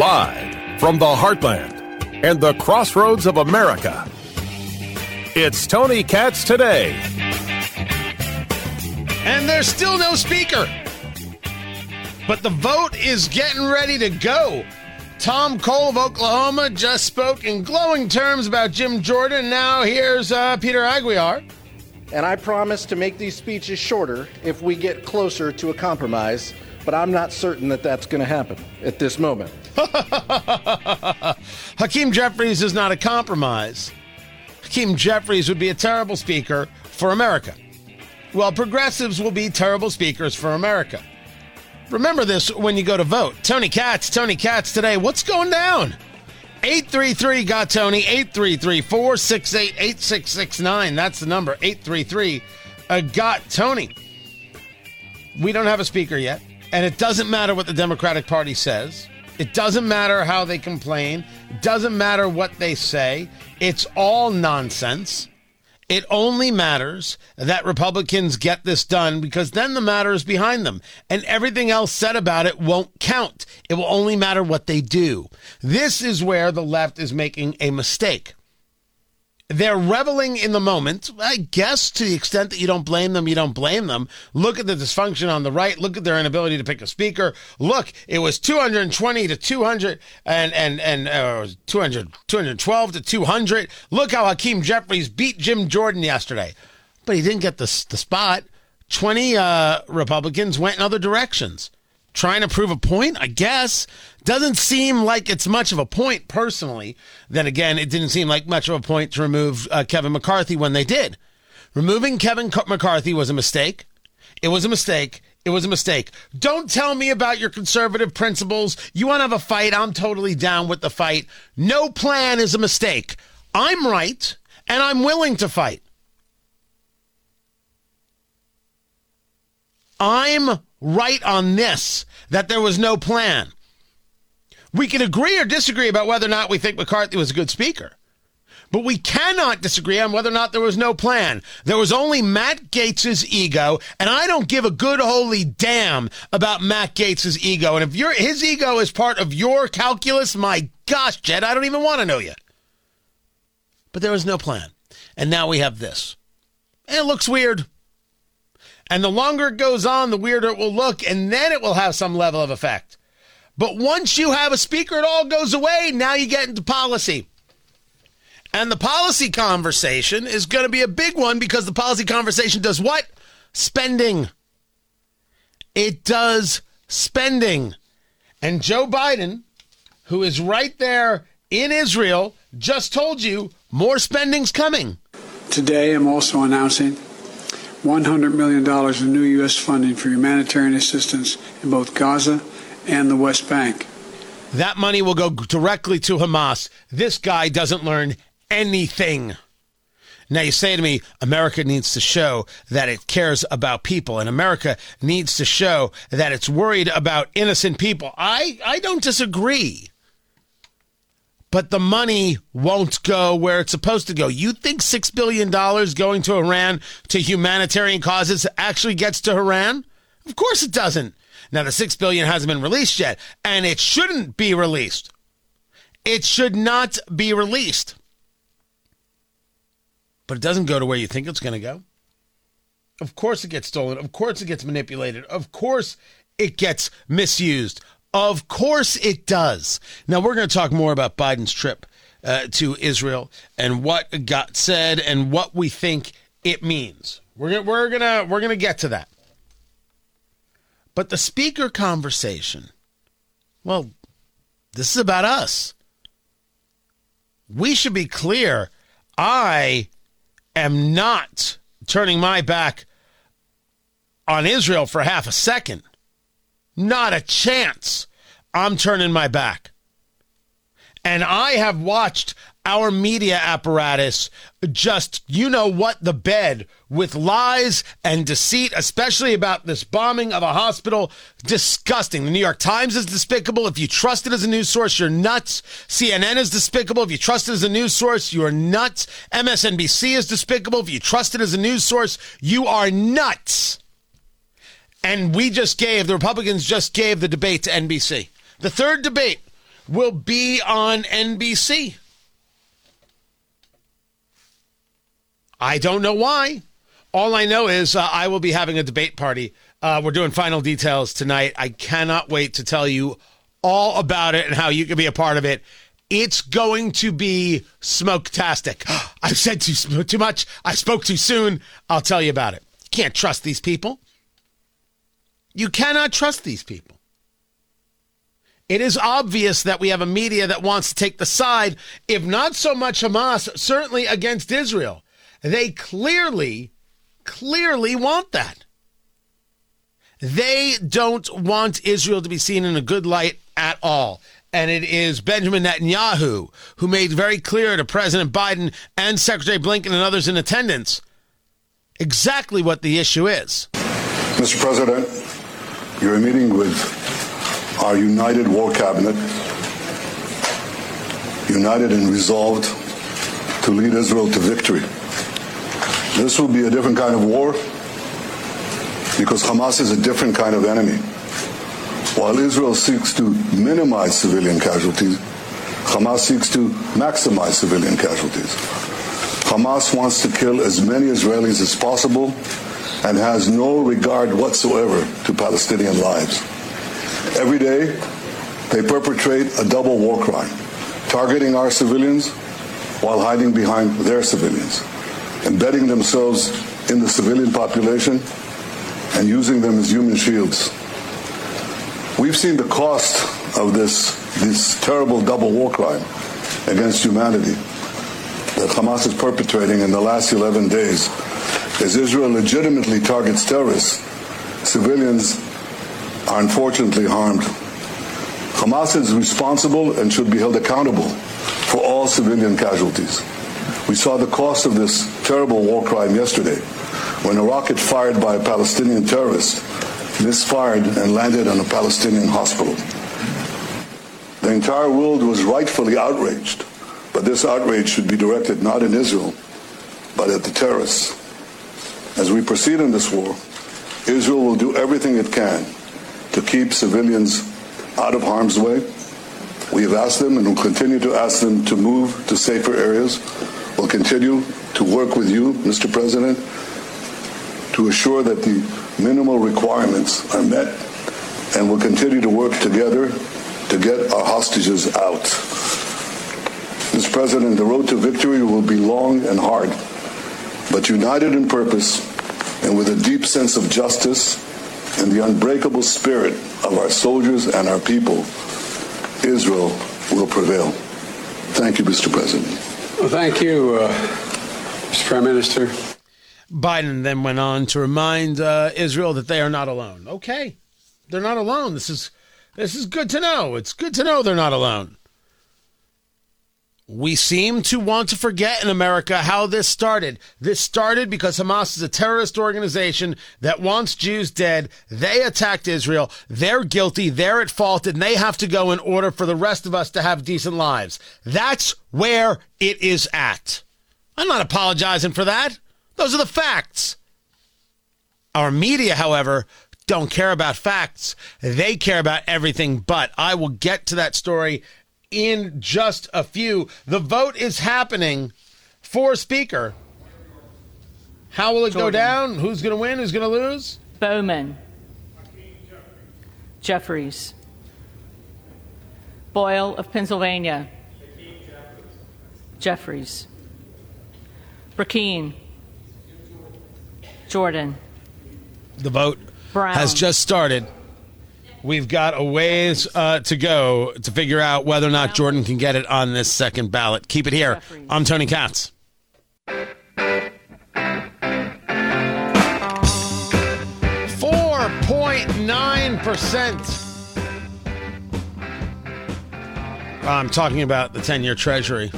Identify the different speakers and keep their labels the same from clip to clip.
Speaker 1: Live from the heartland and the crossroads of America. It's Tony Katz today.
Speaker 2: And there's still no speaker. But the vote is getting ready to go. Tom Cole of Oklahoma just spoke in glowing terms about Jim Jordan. Now here's uh, Peter Aguilar.
Speaker 3: And I promise to make these speeches shorter if we get closer to a compromise, but I'm not certain that that's going to happen at this moment.
Speaker 2: Hakeem Jeffries is not a compromise. Hakeem Jeffries would be a terrible speaker for America. Well, progressives will be terrible speakers for America. Remember this when you go to vote. Tony Katz, Tony Katz today. What's going down? 833 got Tony, 833 468 8669. That's the number, 833 uh, got Tony. We don't have a speaker yet, and it doesn't matter what the Democratic Party says. It doesn't matter how they complain. It doesn't matter what they say. It's all nonsense. It only matters that Republicans get this done because then the matter is behind them and everything else said about it won't count. It will only matter what they do. This is where the left is making a mistake. They're reveling in the moment. I guess to the extent that you don't blame them, you don't blame them. Look at the dysfunction on the right. Look at their inability to pick a speaker. Look, it was 220 to 200 and, and, and uh, 200, 212 to 200. Look how Hakeem Jeffries beat Jim Jordan yesterday. But he didn't get the, the spot. 20 uh, Republicans went in other directions trying to prove a point, I guess. Doesn't seem like it's much of a point personally. Then again, it didn't seem like much of a point to remove uh, Kevin McCarthy when they did. Removing Kevin McCarthy was a mistake. It was a mistake. It was a mistake. Don't tell me about your conservative principles. You want to have a fight? I'm totally down with the fight. No plan is a mistake. I'm right, and I'm willing to fight. I'm right on this that there was no plan. We can agree or disagree about whether or not we think McCarthy was a good speaker. But we cannot disagree on whether or not there was no plan. There was only Matt Gaetz's ego, and I don't give a good holy damn about Matt Gaetz's ego. And if your his ego is part of your calculus, my gosh, Jed, I don't even want to know you. But there was no plan. And now we have this. And it looks weird. And the longer it goes on, the weirder it will look, and then it will have some level of effect. But once you have a speaker, it all goes away. Now you get into policy. And the policy conversation is going to be a big one because the policy conversation does what? Spending. It does spending. And Joe Biden, who is right there in Israel, just told you more spending's coming.
Speaker 4: Today, I'm also announcing $100 million in new U.S. funding for humanitarian assistance in both Gaza and the West Bank.
Speaker 2: That money will go directly to Hamas. This guy doesn't learn anything. Now you say to me, America needs to show that it cares about people, and America needs to show that it's worried about innocent people. I, I don't disagree but the money won't go where it's supposed to go. You think $6 billion going to Iran to humanitarian causes actually gets to Iran? Of course it doesn't. Now the 6 billion hasn't been released yet, and it shouldn't be released. It should not be released. But it doesn't go to where you think it's going to go. Of course it gets stolen. Of course it gets manipulated. Of course it gets misused. Of course it does. Now we're going to talk more about Biden's trip uh, to Israel and what got said and what we think it means. We're we're gonna we're gonna get to that. But the speaker conversation, well, this is about us. We should be clear. I am not turning my back on Israel for half a second. Not a chance. I'm turning my back. And I have watched our media apparatus just, you know what, the bed with lies and deceit, especially about this bombing of a hospital. Disgusting. The New York Times is despicable. If you trust it as a news source, you're nuts. CNN is despicable. If you trust it as a news source, you're nuts. MSNBC is despicable. If you trust it as a news source, you are nuts. And we just gave, the Republicans just gave the debate to NBC. The third debate will be on NBC. I don't know why. All I know is uh, I will be having a debate party. Uh, we're doing final details tonight. I cannot wait to tell you all about it and how you can be a part of it. It's going to be smoke-tastic. I've said too, too much. I spoke too soon. I'll tell you about it. can't trust these people. You cannot trust these people. It is obvious that we have a media that wants to take the side, if not so much Hamas, certainly against Israel. They clearly, clearly want that. They don't want Israel to be seen in a good light at all. And it is Benjamin Netanyahu who made very clear to President Biden and Secretary Blinken and others in attendance exactly what the issue is.
Speaker 5: Mr. President, you're meeting with our united war cabinet, united and resolved to lead Israel to victory. This will be a different kind of war because Hamas is a different kind of enemy. While Israel seeks to minimize civilian casualties, Hamas seeks to maximize civilian casualties. Hamas wants to kill as many Israelis as possible and has no regard whatsoever to Palestinian lives. Every day, they perpetrate a double war crime, targeting our civilians while hiding behind their civilians embedding themselves in the civilian population and using them as human shields. We've seen the cost of this, this terrible double war crime against humanity that Hamas is perpetrating in the last 11 days. As Israel legitimately targets terrorists, civilians are unfortunately harmed. Hamas is responsible and should be held accountable for all civilian casualties. We saw the cost of this terrible war crime yesterday when a rocket fired by a Palestinian terrorist misfired and landed on a Palestinian hospital. The entire world was rightfully outraged, but this outrage should be directed not in Israel, but at the terrorists. As we proceed in this war, Israel will do everything it can to keep civilians out of harm's way. We have asked them and will continue to ask them to move to safer areas We will continue to work with you, Mr. President, to assure that the minimal requirements are met and we will continue to work together to get our hostages out. Mr. President, the road to victory will be long and hard, but united in purpose and with a deep sense of justice and the unbreakable spirit of our soldiers and our people, Israel will prevail. Thank you, Mr. President.
Speaker 4: Well, thank you, uh, Mr. Prime Minister.
Speaker 2: Biden then went on to remind uh, Israel that they are not alone. Okay, they're not alone. This is this is good to know. It's good to know they're not alone. We seem to want to forget in America how this started. This started because Hamas is a terrorist organization that wants Jews dead. They attacked Israel. They're guilty. They're at fault, and they have to go in order for the rest of us to have decent lives. That's where it is at. I'm not apologizing for that. Those are the facts. Our media, however, don't care about facts. They care about everything but. I will get to that story in just a few. The vote is happening for Speaker. How will it Jordan. go down? Who's going to win? Who's going to lose?
Speaker 6: Bowman. Jeffries. Boyle of Pennsylvania. Jeffries. Brecheen. Jordan.
Speaker 2: The vote Brown. has just started. We've got a ways uh, to go to figure out whether or not Jordan can get it on this second ballot. Keep it here. I'm Tony Katz. Four point nine percent. I'm talking about the 10 year Treasury.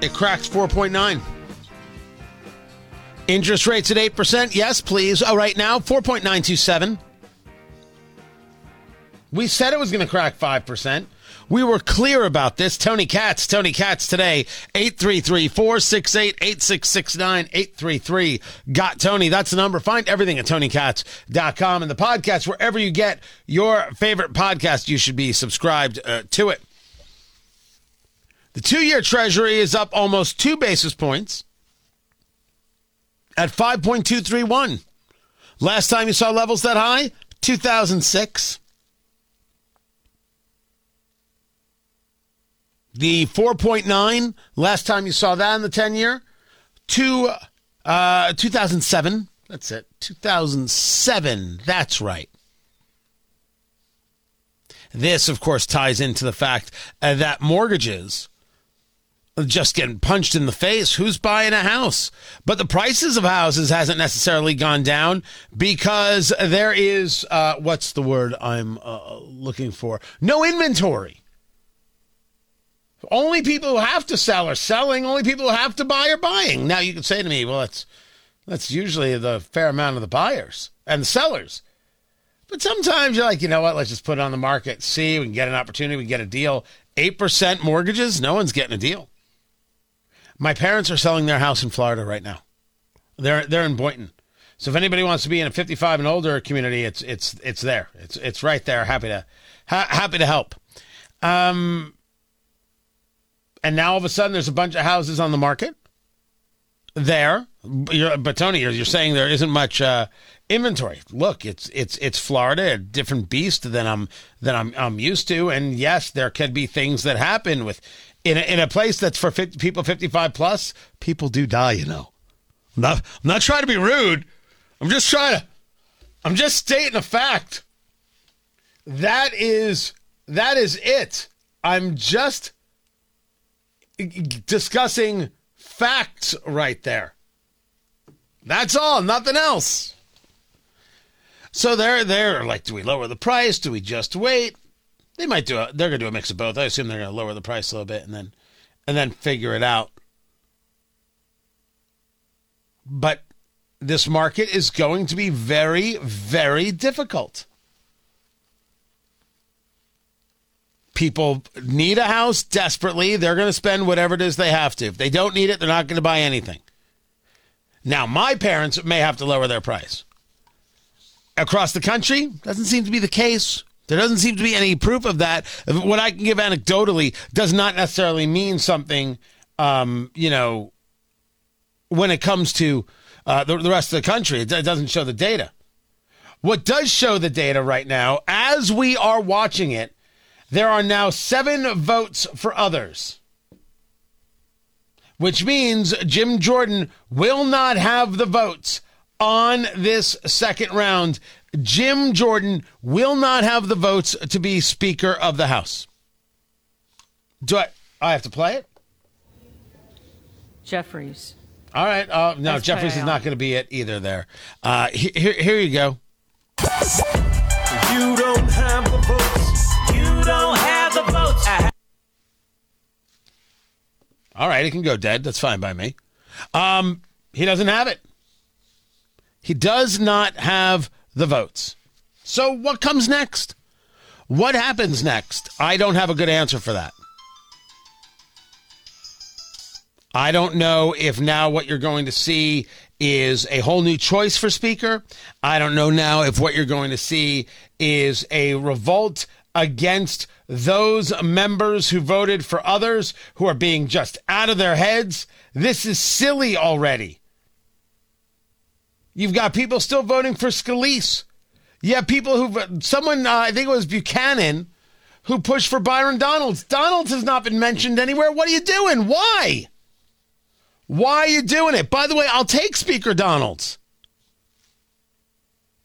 Speaker 2: It cracked 4.9. Interest rates at 8%. Yes, please. Oh, right now, 4.927. We said it was going to crack 5%. We were clear about this. Tony Katz, Tony Katz today, 833 468 8669 833 Got Tony. That's the number. Find everything at TonyKatz.com and the podcast, wherever you get your favorite podcast, you should be subscribed uh, to it. The two year treasury is up almost two basis points at 5.231. Last time you saw levels that high, 2006. The 4.9, last time you saw that in the 10 year, two, uh, 2007. That's it. 2007. That's right. This, of course, ties into the fact uh, that mortgages just getting punched in the face. Who's buying a house? But the prices of houses hasn't necessarily gone down because there is uh, what's the word I'm uh, looking for? No inventory. Only people who have to sell are selling. Only people who have to buy are buying. Now you can say to me, well, that's that's usually the fair amount of the buyers and the sellers. But sometimes you're like, you know what? Let's just put it on the market, see, we can get an opportunity, we can get a deal. Eight percent mortgages, no one's getting a deal. My parents are selling their house in Florida right now. They're they're in Boynton. So if anybody wants to be in a 55 and older community, it's it's it's there. It's it's right there. Happy to ha- happy to help. Um, and now all of a sudden there's a bunch of houses on the market there. You're, but Tony, you're, you're saying there isn't much uh, inventory. Look, it's it's it's Florida, a different beast than I'm than I'm I'm used to. And yes, there could be things that happen with in a, in a place that's for 50, people 55 plus. People do die, you know. I'm not I'm not trying to be rude. I'm just trying to. I'm just stating a fact. That is that is it. I'm just discussing facts right there. That's all, nothing else. So they're they're like, do we lower the price? Do we just wait? They might do a they're gonna do a mix of both. I assume they're gonna lower the price a little bit and then and then figure it out. But this market is going to be very, very difficult. People need a house desperately. They're going to spend whatever it is they have to. If they don't need it, they're not going to buy anything. Now, my parents may have to lower their price. Across the country, doesn't seem to be the case. There doesn't seem to be any proof of that. What I can give anecdotally does not necessarily mean something, um, you know, when it comes to uh, the, the rest of the country. It doesn't show the data. What does show the data right now, as we are watching it, there are now seven votes for others, which means Jim Jordan will not have the votes on this second round. Jim Jordan will not have the votes to be Speaker of the House. Do I? I have to play it.
Speaker 6: Jeffries.
Speaker 2: All right. Uh, no,
Speaker 6: Let's
Speaker 2: Jeffries is
Speaker 6: it
Speaker 2: not going to be it either. There. Uh, he- here, here you go.
Speaker 7: You don't have the votes. The votes.
Speaker 2: All right, it can go dead. That's fine by me. Um, he doesn't have it. He does not have the votes. So what comes next? What happens next? I don't have a good answer for that. I don't know if now what you're going to see is a whole new choice for Speaker. I don't know now if what you're going to see is a revolt against those members who voted for others who are being just out of their heads. This is silly already. You've got people still voting for Scalise. You have people who, someone, uh, I think it was Buchanan, who pushed for Byron Donalds. Donalds has not been mentioned anywhere. What are you doing? Why? Why are you doing it? By the way, I'll take Speaker Donalds.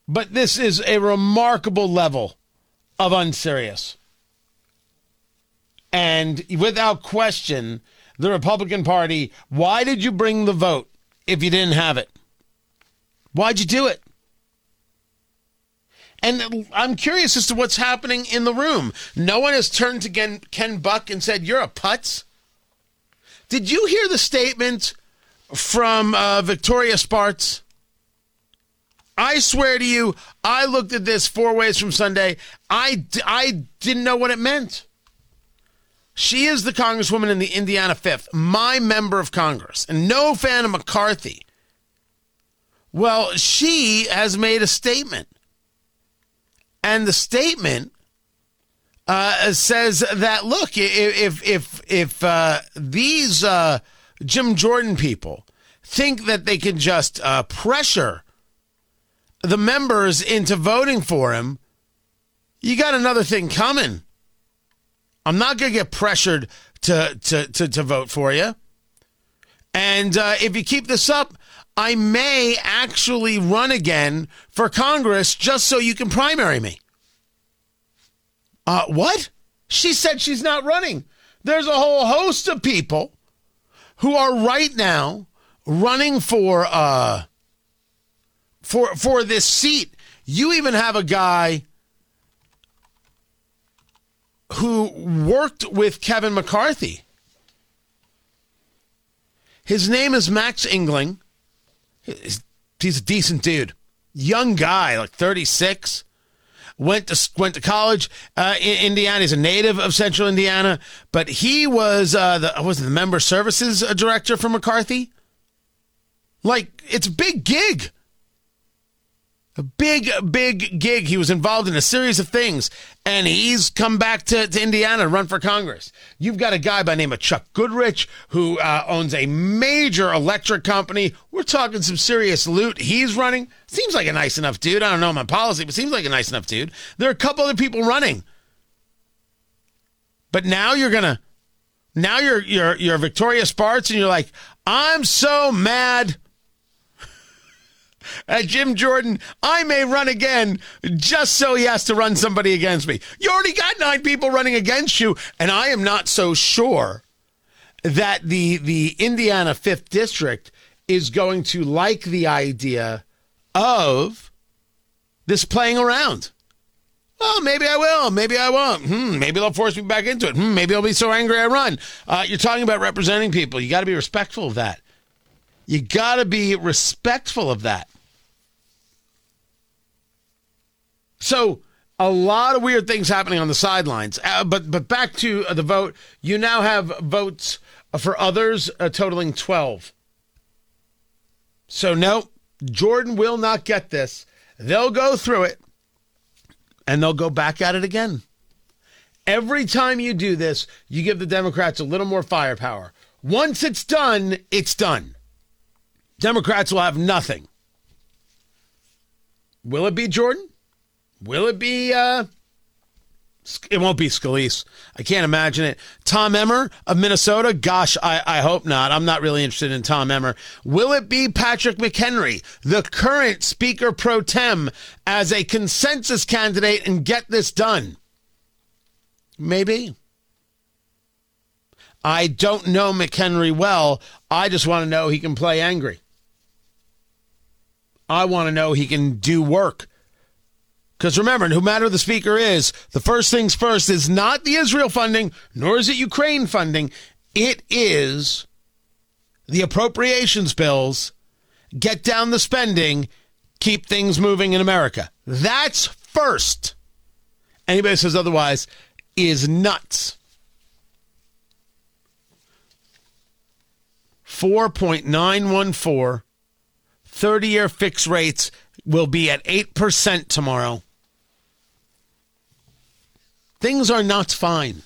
Speaker 2: But this is a remarkable level of unserious. And without question, the Republican Party, why did you bring the vote if you didn't have it? Why'd you do it? And I'm curious as to what's happening in the room. No one has turned to Ken, Buck and said, You're a putz. Did you hear the statement from uh, Victoria Spartz? I swear to you, I looked at this four ways from Sunday. I, I didn't know what it meant. She is the congresswoman in the Indiana 5th, my member of Congress, and no fan of McCarthy. Well, she has made a statement. And the statement uh, says that look, if if if uh, these uh, Jim Jordan people think that they can just uh, pressure the members into voting for him, you got another thing coming. I'm not going to get pressured to, to, to, to, vote for you. And uh, if you keep this up, I may actually run again for Congress just so you can primary me. Uh, what? She said she's not running. There's a whole host of people who are right now running for uh for for this seat. You even have a guy who worked with Kevin McCarthy. His name is Max Engling. He's a decent dude. Young guy, like 36. Went to went to college uh, in Indiana. He's a native of Central Indiana, but he was uh, the was the member services director for McCarthy. Like it's a big gig. Big, big gig. He was involved in a series of things, and he's come back to, to Indiana to run for Congress. You've got a guy by name of Chuck Goodrich who uh, owns a major electric company. We're talking some serious loot. He's running. Seems like a nice enough dude. I don't know my policy, but seems like a nice enough dude. There are a couple other people running. But now you're gonna now you're you're you're Victoria Spartz and you're like, I'm so mad at Jim Jordan, I may run again just so he has to run somebody against me. You already got nine people running against you, and I am not so sure that the the Indiana 5th district is going to like the idea of this playing around. Well, maybe I will. Maybe I won't. Hmm, maybe they'll force me back into it. Hmm, maybe I'll be so angry I run. Uh, you're talking about representing people. You got to be respectful of that. You got to be respectful of that. So a lot of weird things happening on the sidelines. Uh, but but back to uh, the vote. You now have votes for others uh, totaling 12. So no, Jordan will not get this. They'll go through it and they'll go back at it again. Every time you do this, you give the Democrats a little more firepower. Once it's done, it's done. Democrats will have nothing. Will it be Jordan? Will it be? Uh, it won't be Scalise. I can't imagine it. Tom Emmer of Minnesota? Gosh, I, I hope not. I'm not really interested in Tom Emmer. Will it be Patrick McHenry, the current Speaker pro tem, as a consensus candidate and get this done? Maybe. I don't know McHenry well. I just want to know he can play angry. I want to know he can do work. Because remember, no matter the speaker is, the first things first is not the Israel funding, nor is it Ukraine funding. It is the appropriations bills, get down the spending, keep things moving in America. That's first. Anybody says otherwise is nuts. 4.914 30 year fixed rates will be at 8% tomorrow. Things are not fine.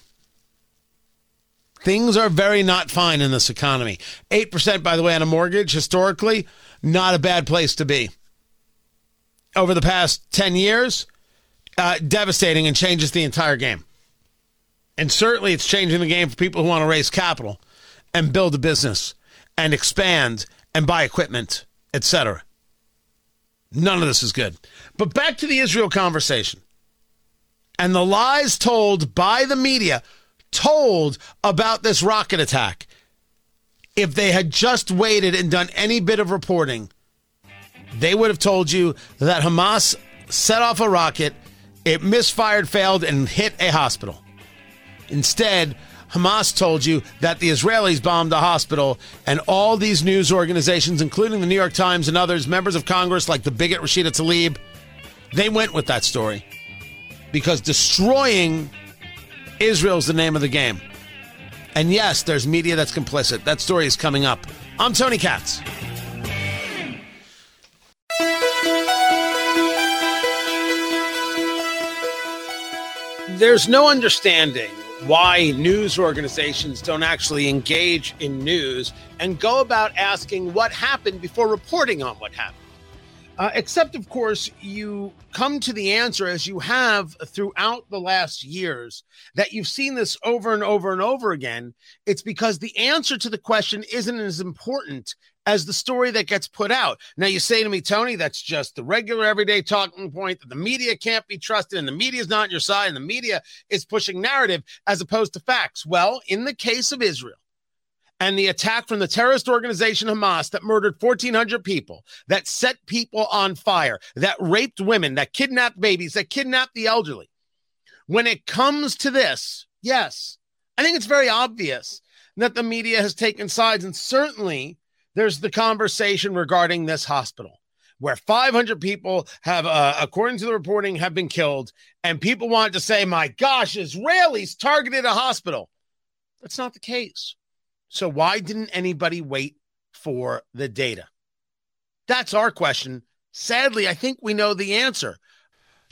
Speaker 2: Things are very not fine in this economy. 8%, by the way, on a mortgage, historically, not a bad place to be. Over the past 10 years, uh, devastating and changes the entire game. And certainly it's changing the game for people who want to raise capital and build a business and expand and buy equipment, etc. None of this is good. But back to the Israel conversation and the lies told by the media told about this rocket attack. If they had just waited and done any bit of reporting, they would have told you that Hamas set off a rocket, it misfired, failed, and hit a hospital. Instead, Hamas told you that the Israelis bombed a hospital, and all these news organizations, including the New York Times and others, members of Congress like the bigot Rashida Tlaib, they went with that story because destroying Israel is the name of the game. And yes, there's media that's complicit. That story is coming up. I'm Tony Katz. There's no understanding why news organizations don't actually engage in news and go about asking what happened before reporting on what happened. Uh, except, of course, you come to the answer as you have throughout the last years that you've seen this over and over and over again. It's because the answer to the question isn't as important as the story that gets put out. Now, you say to me, Tony, that's just the regular everyday talking point that the media can't be trusted and the media is not on your side and the media is pushing narrative as opposed to facts. Well, in the case of Israel, and the attack from the terrorist organization Hamas that murdered 1,400 people, that set people on fire, that raped women, that kidnapped babies, that kidnapped the elderly. When it comes to this, yes, I think it's very obvious that the media has taken sides. And certainly there's the conversation regarding this hospital where 500 people have, uh, according to the reporting, have been killed. And people want to say, my gosh, Israelis targeted a hospital. That's not the case. So why didn't anybody wait for the data? That's our question. Sadly, I think we know the answer.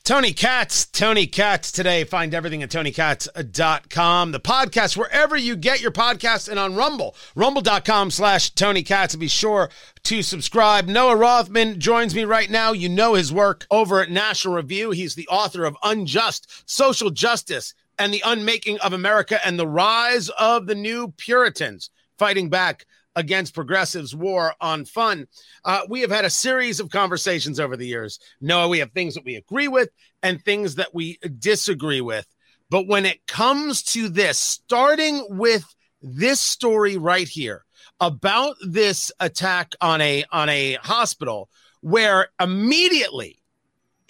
Speaker 2: Tony Katz, Tony Katz today. Find everything at tonykatz.com. The podcast, wherever you get your podcast, and on Rumble, rumble.com slash Tony Katz. Be sure to subscribe. Noah Rothman joins me right now. You know his work over at National Review. He's the author of Unjust Social Justice and the Unmaking of America and the Rise of the New Puritans, fighting back against progressives' war on fun. Uh, we have had a series of conversations over the years. Noah, we have things that we agree with and things that we disagree with. But when it comes to this, starting with this story right here about this attack on a on a hospital, where immediately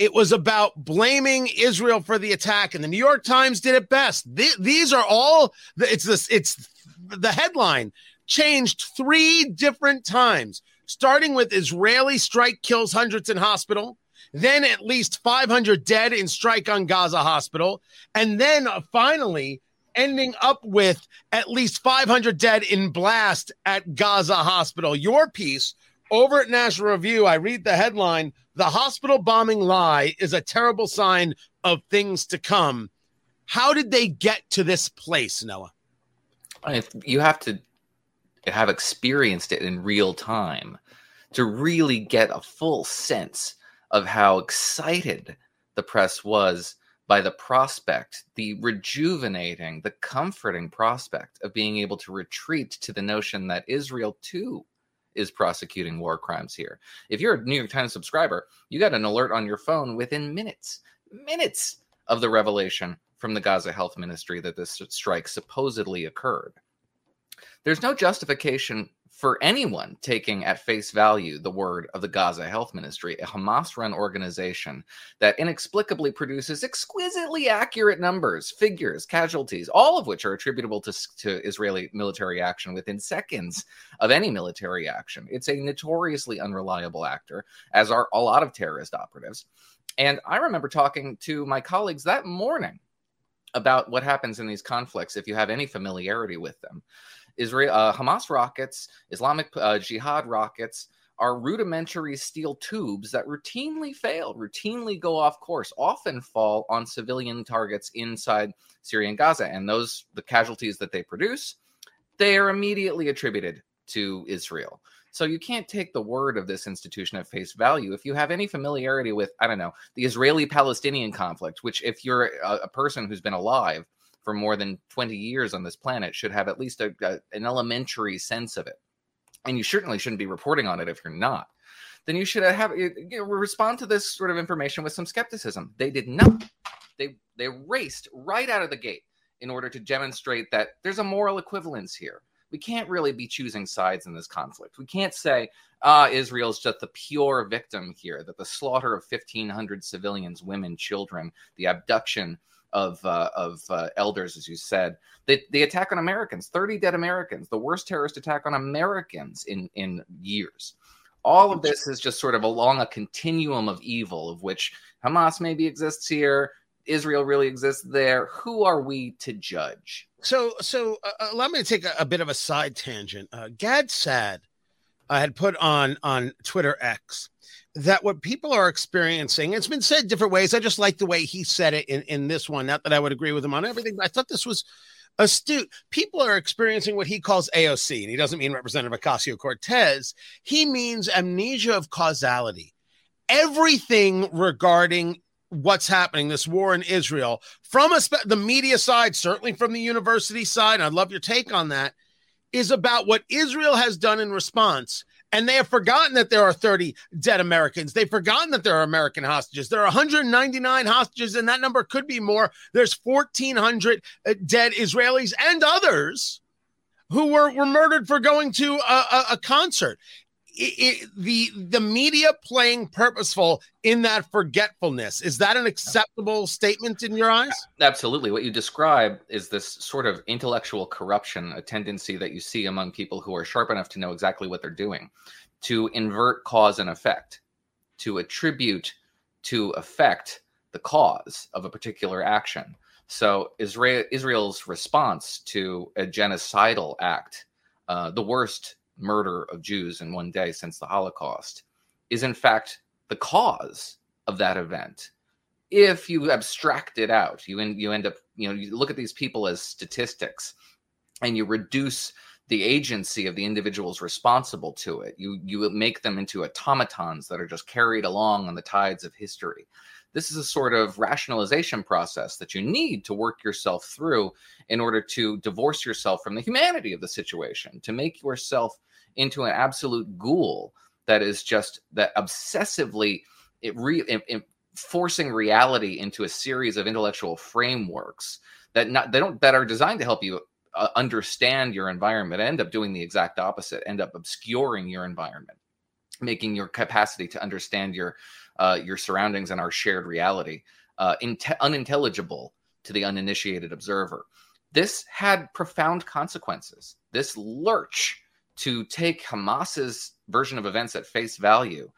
Speaker 2: it was about blaming Israel for the attack, and the New York Times did it best. Th- these are all it's this it's the headline changed three different times, starting with Israeli strike kills hundreds in hospital, then at least 500 dead in strike on Gaza hospital, and then uh, finally ending up with at least 500 dead in blast at Gaza hospital. Your piece over at National Review, I read the headline The hospital bombing lie is a terrible sign of things to come. How did they get to this place, Noah?
Speaker 8: You have to have experienced it in real time to really get a full sense of how excited the press was by the prospect, the rejuvenating, the comforting prospect of being able to retreat to the notion that Israel too is prosecuting war crimes here. If you're a New York Times subscriber, you got an alert on your phone within minutes, minutes of the revelation from the Gaza Health Ministry that this strike supposedly occurred. There's no justification for anyone taking at face value the word of the Gaza Health Ministry, a Hamas run organization that inexplicably produces exquisitely accurate numbers, figures, casualties, all of which are attributable to, to Israeli military action within seconds of any military action. It's a notoriously unreliable actor, as are a lot of terrorist operatives. And I remember talking to my colleagues that morning about what happens in these conflicts if you have any familiarity with them. Israel uh, Hamas rockets, Islamic uh, Jihad rockets are rudimentary steel tubes that routinely fail, routinely go off course, often fall on civilian targets inside Syria and Gaza. And those, the casualties that they produce, they are immediately attributed to Israel. So you can't take the word of this institution at face value. If you have any familiarity with, I don't know, the Israeli Palestinian conflict, which, if you're a, a person who's been alive for more than 20 years on this planet should have at least a, a, an elementary sense of it. And you certainly shouldn't be reporting on it if you're not. Then you should have you know, respond to this sort of information with some skepticism. They did not. They they raced right out of the gate in order to demonstrate that there's a moral equivalence here. We can't really be choosing sides in this conflict. We can't say, ah, Israel's just the pure victim here, that the slaughter of 1,500 civilians, women, children, the abduction of uh, of uh, elders, as you said. The, the attack on Americans, 30 dead Americans, the worst terrorist attack on Americans in in years. All of this is just sort of along a continuum of evil, of which Hamas maybe exists here, Israel really exists there. Who are we to judge?
Speaker 2: So, so uh, allow me to take a, a, bit of a side tangent. Uh, Gad Saad uh, had put on on Twitter X that what people are experiencing, it's been said different ways. I just like the way he said it in, in this one. Not that I would agree with him on everything, but I thought this was astute. People are experiencing what he calls AOC, and he doesn't mean Representative Ocasio Cortez. He means amnesia of causality. Everything regarding what's happening, this war in Israel, from a spe- the media side, certainly from the university side, I'd love your take on that, is about what Israel has done in response. And they have forgotten that there are 30 dead Americans. They've forgotten that there are American hostages. There are 199 hostages, and that number could be more. There's 1,400 uh, dead Israelis and others who were, were murdered for going to a, a, a concert it, the the media playing purposeful in that forgetfulness. Is that an acceptable statement in your eyes?
Speaker 8: Absolutely. What you describe is this sort of intellectual corruption a tendency that you see among people who are sharp enough to know exactly what they're doing to invert cause and effect to attribute to effect the cause of a particular action. So israel israel's response to a genocidal act uh, the worst murder of Jews in one day since the Holocaust is in fact the cause of that event. If you abstract it out, you you end up, you know, you look at these people as statistics and you reduce the agency of the individuals responsible to it. You you make them into automatons that are just carried along on the tides of history. This is a sort of rationalization process that you need to work yourself through in order to divorce yourself from the humanity of the situation, to make yourself into an absolute ghoul that is just that obsessively it re it, it, forcing reality into a series of intellectual frameworks that not they don't that are designed to help you uh, understand your environment end up doing the exact opposite end up obscuring your environment making your capacity to understand your uh, your surroundings and our shared reality uh, unintelligible to the uninitiated observer. This had profound consequences. This lurch to take Hamas's version of events at face value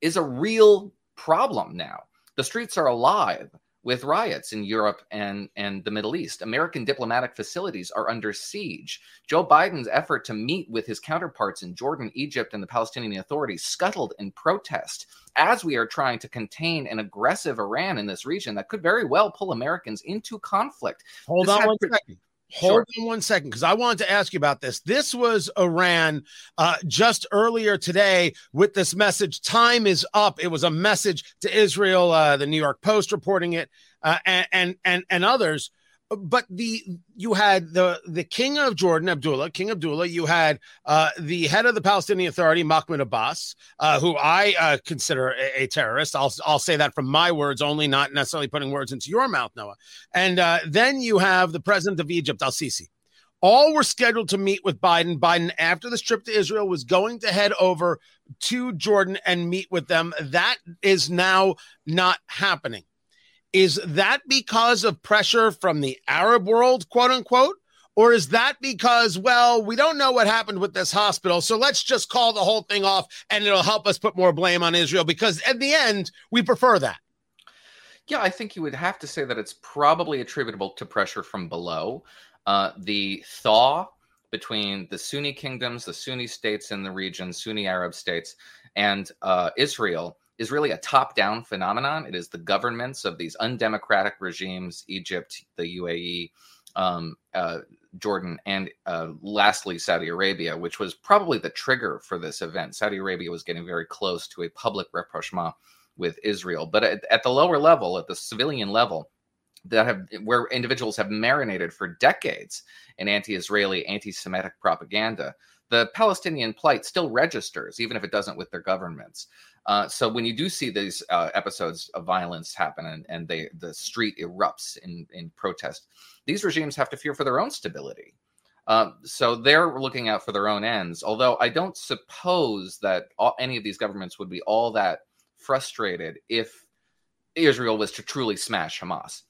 Speaker 8: is a real problem now. The streets are alive with riots in Europe and, and the Middle East. American diplomatic facilities are under siege. Joe Biden's effort to meet with his counterparts in Jordan, Egypt, and the Palestinian authorities scuttled in protest as we are trying to contain an aggressive Iran in this region that could very well pull Americans into conflict.
Speaker 2: Hold this on one second. Hold sure. on one second, because I wanted to ask you about this. This was Iran uh, just earlier today with this message time is up. It was a message to Israel, uh, the New York Post reporting it, uh, and, and, and, and others but the you had the the king of Jordan, Abdullah, King Abdullah. You had uh, the head of the Palestinian Authority, Mahmoud Abbas, uh, who I uh, consider a, a, terrorist. I'll I'll say that from my words only, not necessarily putting words into your mouth, Noah. And uh, then you have the president of Egypt, Al Sisi. All were scheduled to meet with Biden. Biden, after this trip to Israel, was going to head over to Jordan and meet with them. That is now not happening. Is that because of pressure from the Arab world, quote unquote? Or is that because, well, we don't know what happened with this hospital, so let's just call the whole thing off and it'll help us put more blame on Israel? Because at the end, we prefer that.
Speaker 8: Yeah, I think you would have to say that it's probably attributable to pressure from below. Uh, the thaw between the Sunni kingdoms, the Sunni states in the region, Sunni Arab states, and uh, Israel is really a top down phenomenon. It is the governments of these undemocratic regimes, Egypt, the UAE, um, uh, Jordan, and uh, lastly, Saudi Arabia, which was probably the trigger for this event. Saudi Arabia was getting very close to a public rapprochement with Israel. But at, at the lower level, at the civilian level, that have where individuals have marinated for decades in anti-Israeli, anti-Semitic propaganda, the Palestinian plight still registers, even if it doesn't with their governments. Uh, so when you do see these uh, episodes of violence happen and, and they the street erupts in, in protest, these regimes have to fear for their own stability. Um, so they're looking out for their own ends. Although I don't suppose that all, any of these governments would be all that frustrated if Israel was to truly smash Hamas.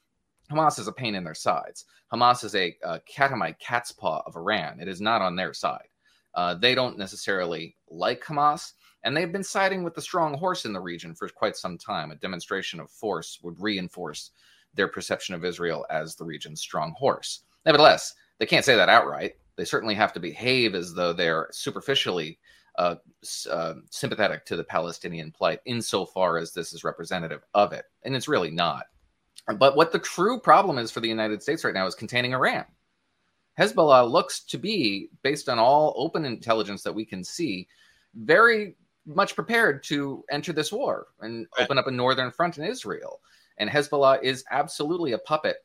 Speaker 8: Hamas is a pain in their sides. Hamas is a, a catamite cat's paw of Iran. It is not on their side. Uh, they don't necessarily like Hamas, and they've been siding with the strong horse in the region for quite some time. A demonstration of force would reinforce their perception of Israel as the region's strong horse. Nevertheless, They can't say that outright. They certainly have to behave as though they're superficially uh, uh, sympathetic to the Palestinian plight, insofar as this is representative of it. And it's really not. But what the true problem is for the United States right now is containing Iran. Hezbollah looks to be, based on all open intelligence that we can see, very much prepared to enter this war and right. open up a northern front in Israel. And Hezbollah is absolutely a puppet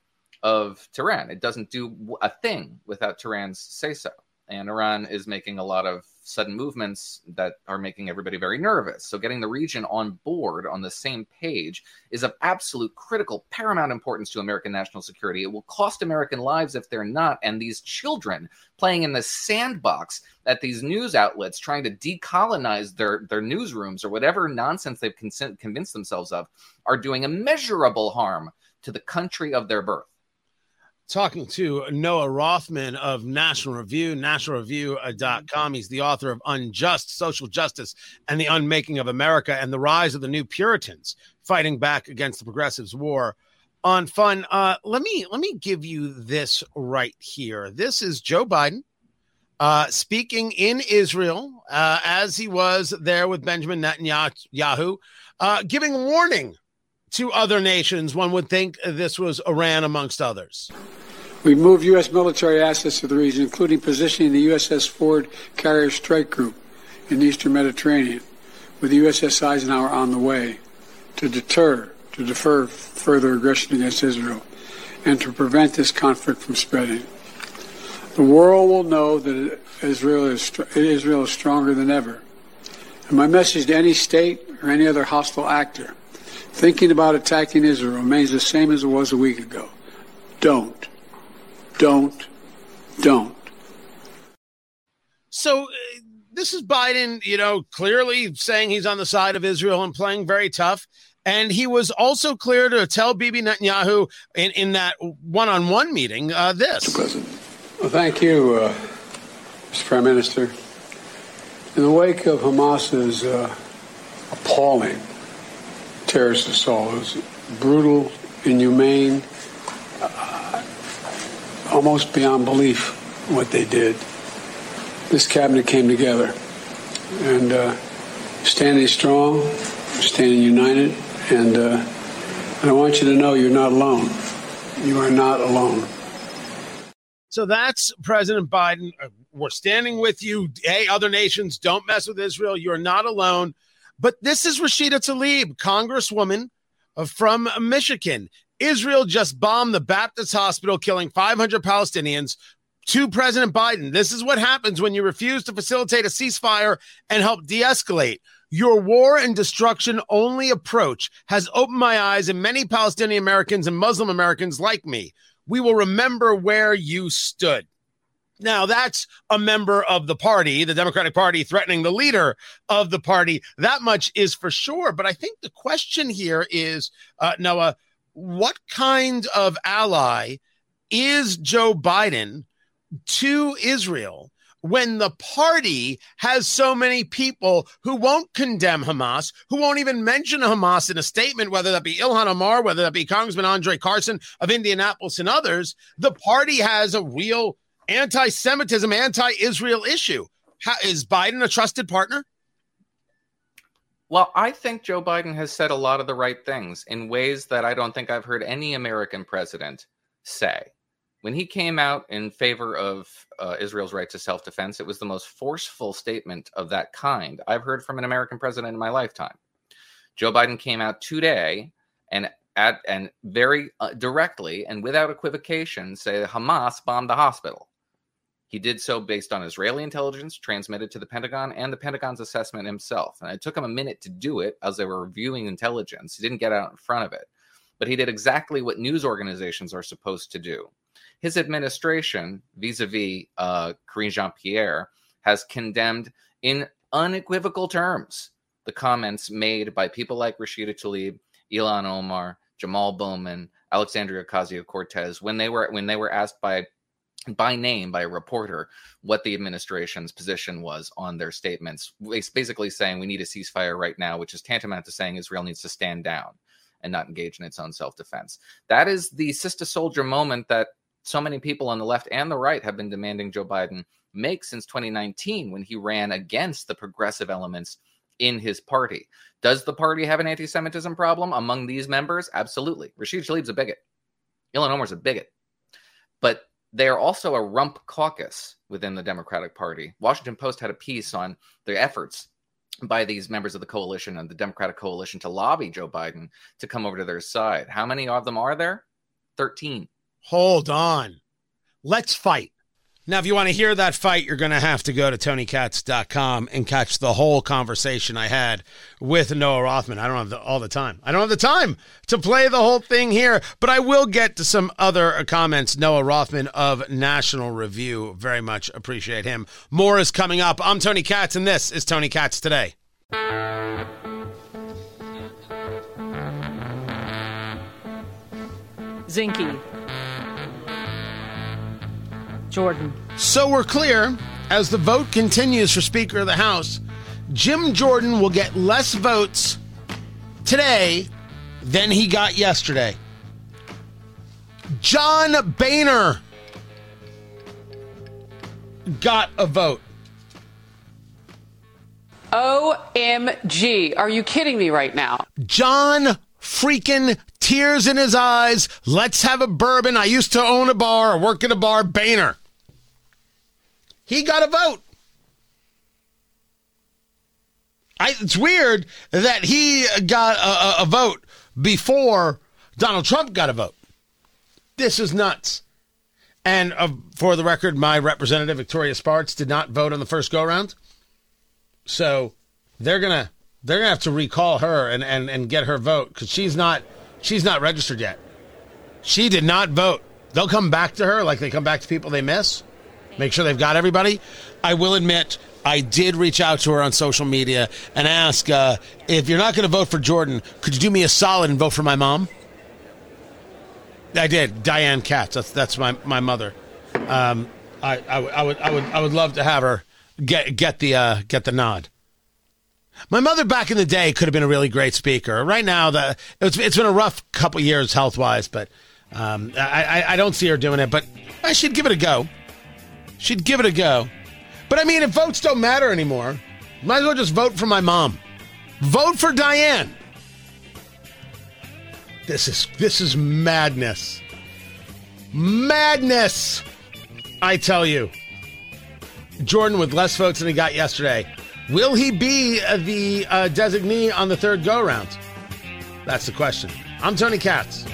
Speaker 8: of Tehran. It doesn't do a thing without Tehran's say so. And Iran is making a lot of sudden movements that are making everybody very nervous. So, getting the region on board on the same page is of absolute critical, paramount importance to American national security. It will cost American lives if they're not. And these children playing in the sandbox at these news outlets, trying to decolonize their, their newsrooms or whatever nonsense they've con- convinced themselves of, are doing immeasurable harm to the country of their birth
Speaker 2: talking to Noah Rothman of National Review, nationalreview.com. He's the author of Unjust Social Justice and the Unmaking of America and the Rise of the New Puritans Fighting Back Against the Progressives War on Fun. Uh, let me let me give you this right here. This is Joe Biden uh, speaking in Israel uh, as he was there with Benjamin Netanyahu, uh, giving warning to other nations. One would think this was Iran amongst others.
Speaker 4: We moved U.S. military assets to the region, including positioning the USS Ford Carrier Strike Group in the eastern Mediterranean, with the USS Eisenhower on the way to deter, to defer further aggression against Israel, and to prevent this conflict from spreading. The world will know that Israel is, Israel is stronger than ever. And my message to any state or any other hostile actor thinking about attacking Israel remains the same as it was a week ago. Don't don't, don't.
Speaker 2: So uh, this is Biden, you know, clearly saying he's on the side of Israel and playing very tough. And he was also clear to tell Bibi Netanyahu in, in that one on one meeting uh, this.
Speaker 4: Mr. President. Well, thank you, uh, Mr. Prime Minister. In the wake of Hamas's uh, appalling terrorist assault, it was brutal, inhumane, almost beyond belief what they did. This cabinet came together and uh, standing strong, standing united, and, uh, and I want you to know you're not alone. You are not alone.
Speaker 2: So that's President Biden. Uh, we're standing with you. Hey, other nations, don't mess with Israel. You're not alone. But this is Rashida Tlaib, Congresswoman uh, from Michigan. Israel just bombed the Baptist hospital, killing 500 Palestinians. To President Biden, this is what happens when you refuse to facilitate a ceasefire and help de escalate. Your war and destruction only approach has opened my eyes and many Palestinian Americans and Muslim Americans like me. We will remember where you stood. Now, that's a member of the party, the Democratic Party, threatening the leader of the party. That much is for sure. But I think the question here is, uh, Noah, what kind of ally is Joe Biden to Israel when the party has so many people who won't condemn Hamas, who won't even mention Hamas in a statement, whether that be Ilhan Omar, whether that be Congressman Andre Carson of Indianapolis and others? The party has a real anti Semitism, anti Israel issue. How, is Biden a trusted partner?
Speaker 8: Well, I think Joe Biden has said a lot of the right things in ways that I don't think I've heard any American president say. When he came out in favor of uh, Israel's right to self defense, it was the most forceful statement of that kind I've heard from an American president in my lifetime. Joe Biden came out today and at and very uh, directly and without equivocation say Hamas bombed the hospital. He did so based on Israeli intelligence transmitted to the Pentagon and the Pentagon's assessment himself. And it took him a minute to do it as they were reviewing intelligence. He didn't get out in front of it, but he did exactly what news organizations are supposed to do. His administration, vis a vis Karine Jean Pierre, has condemned in unequivocal terms the comments made by people like Rashida Tlaib, Ilhan Omar, Jamal Bowman, Alexandria Ocasio Cortez when they were when they were asked by by name by a reporter what the administration's position was on their statements, basically saying we need a ceasefire right now, which is tantamount to saying Israel needs to stand down and not engage in its own self defense. That is the Sister Souljah moment that so many people on the left and the right have been demanding Joe Biden make since 2019 when he ran against the progressive elements in his party. Does the party have an anti Semitism problem among these members? Absolutely. Rashid Tlaib's a bigot. Ilhan Omar's a bigot. But they are also a rump caucus within the Democratic Party. Washington Post had a piece on the efforts by these members of the coalition and the Democratic coalition to lobby Joe Biden to come over to their side. How many of them are there? 13.
Speaker 2: Hold on. Let's fight. Now, if you want to hear that fight, you're going to have to go to TonyKatz.com and catch the whole conversation I had with Noah Rothman. I don't have the, all the time. I don't have the time to play the whole thing here, but I will get to some other comments. Noah Rothman of National Review. Very much appreciate him. More is coming up. I'm Tony Katz, and this is Tony Katz Today.
Speaker 6: Zinke. Jordan.
Speaker 2: So we're clear as the vote continues for Speaker of the House, Jim Jordan will get less votes today than he got yesterday. John Boehner got a vote.
Speaker 9: OMG. Are you kidding me right now?
Speaker 2: John freaking tears in his eyes. Let's have a bourbon. I used to own a bar or work at a bar. Boehner. He got a vote. I, it's weird that he got a, a, a vote before Donald Trump got a vote. This is nuts. And uh, for the record, my representative Victoria Spartz did not vote on the first go round. So they're gonna they're gonna have to recall her and and, and get her vote because she's not she's not registered yet. She did not vote. They'll come back to her like they come back to people they miss. Make sure they've got everybody. I will admit I did reach out to her on social media and ask uh, if you're not going to vote for Jordan, could you do me a solid and vote for my mom? I did. Diane Katz. That's that's my my mother. Um, I, I, I would I would I would love to have her get get the uh, get the nod. My mother back in the day could have been a really great speaker. Right now, the it's it's been a rough couple years health wise, but um, I, I I don't see her doing it. But I should give it a go. She'd give it a go. But I mean, if votes don't matter anymore, might as well just vote for my mom. Vote for Diane. This is this is madness. Madness. I tell you. Jordan with less votes than he got yesterday. Will he be uh, the uh, designee on the third go round? That's the question. I'm Tony Katz.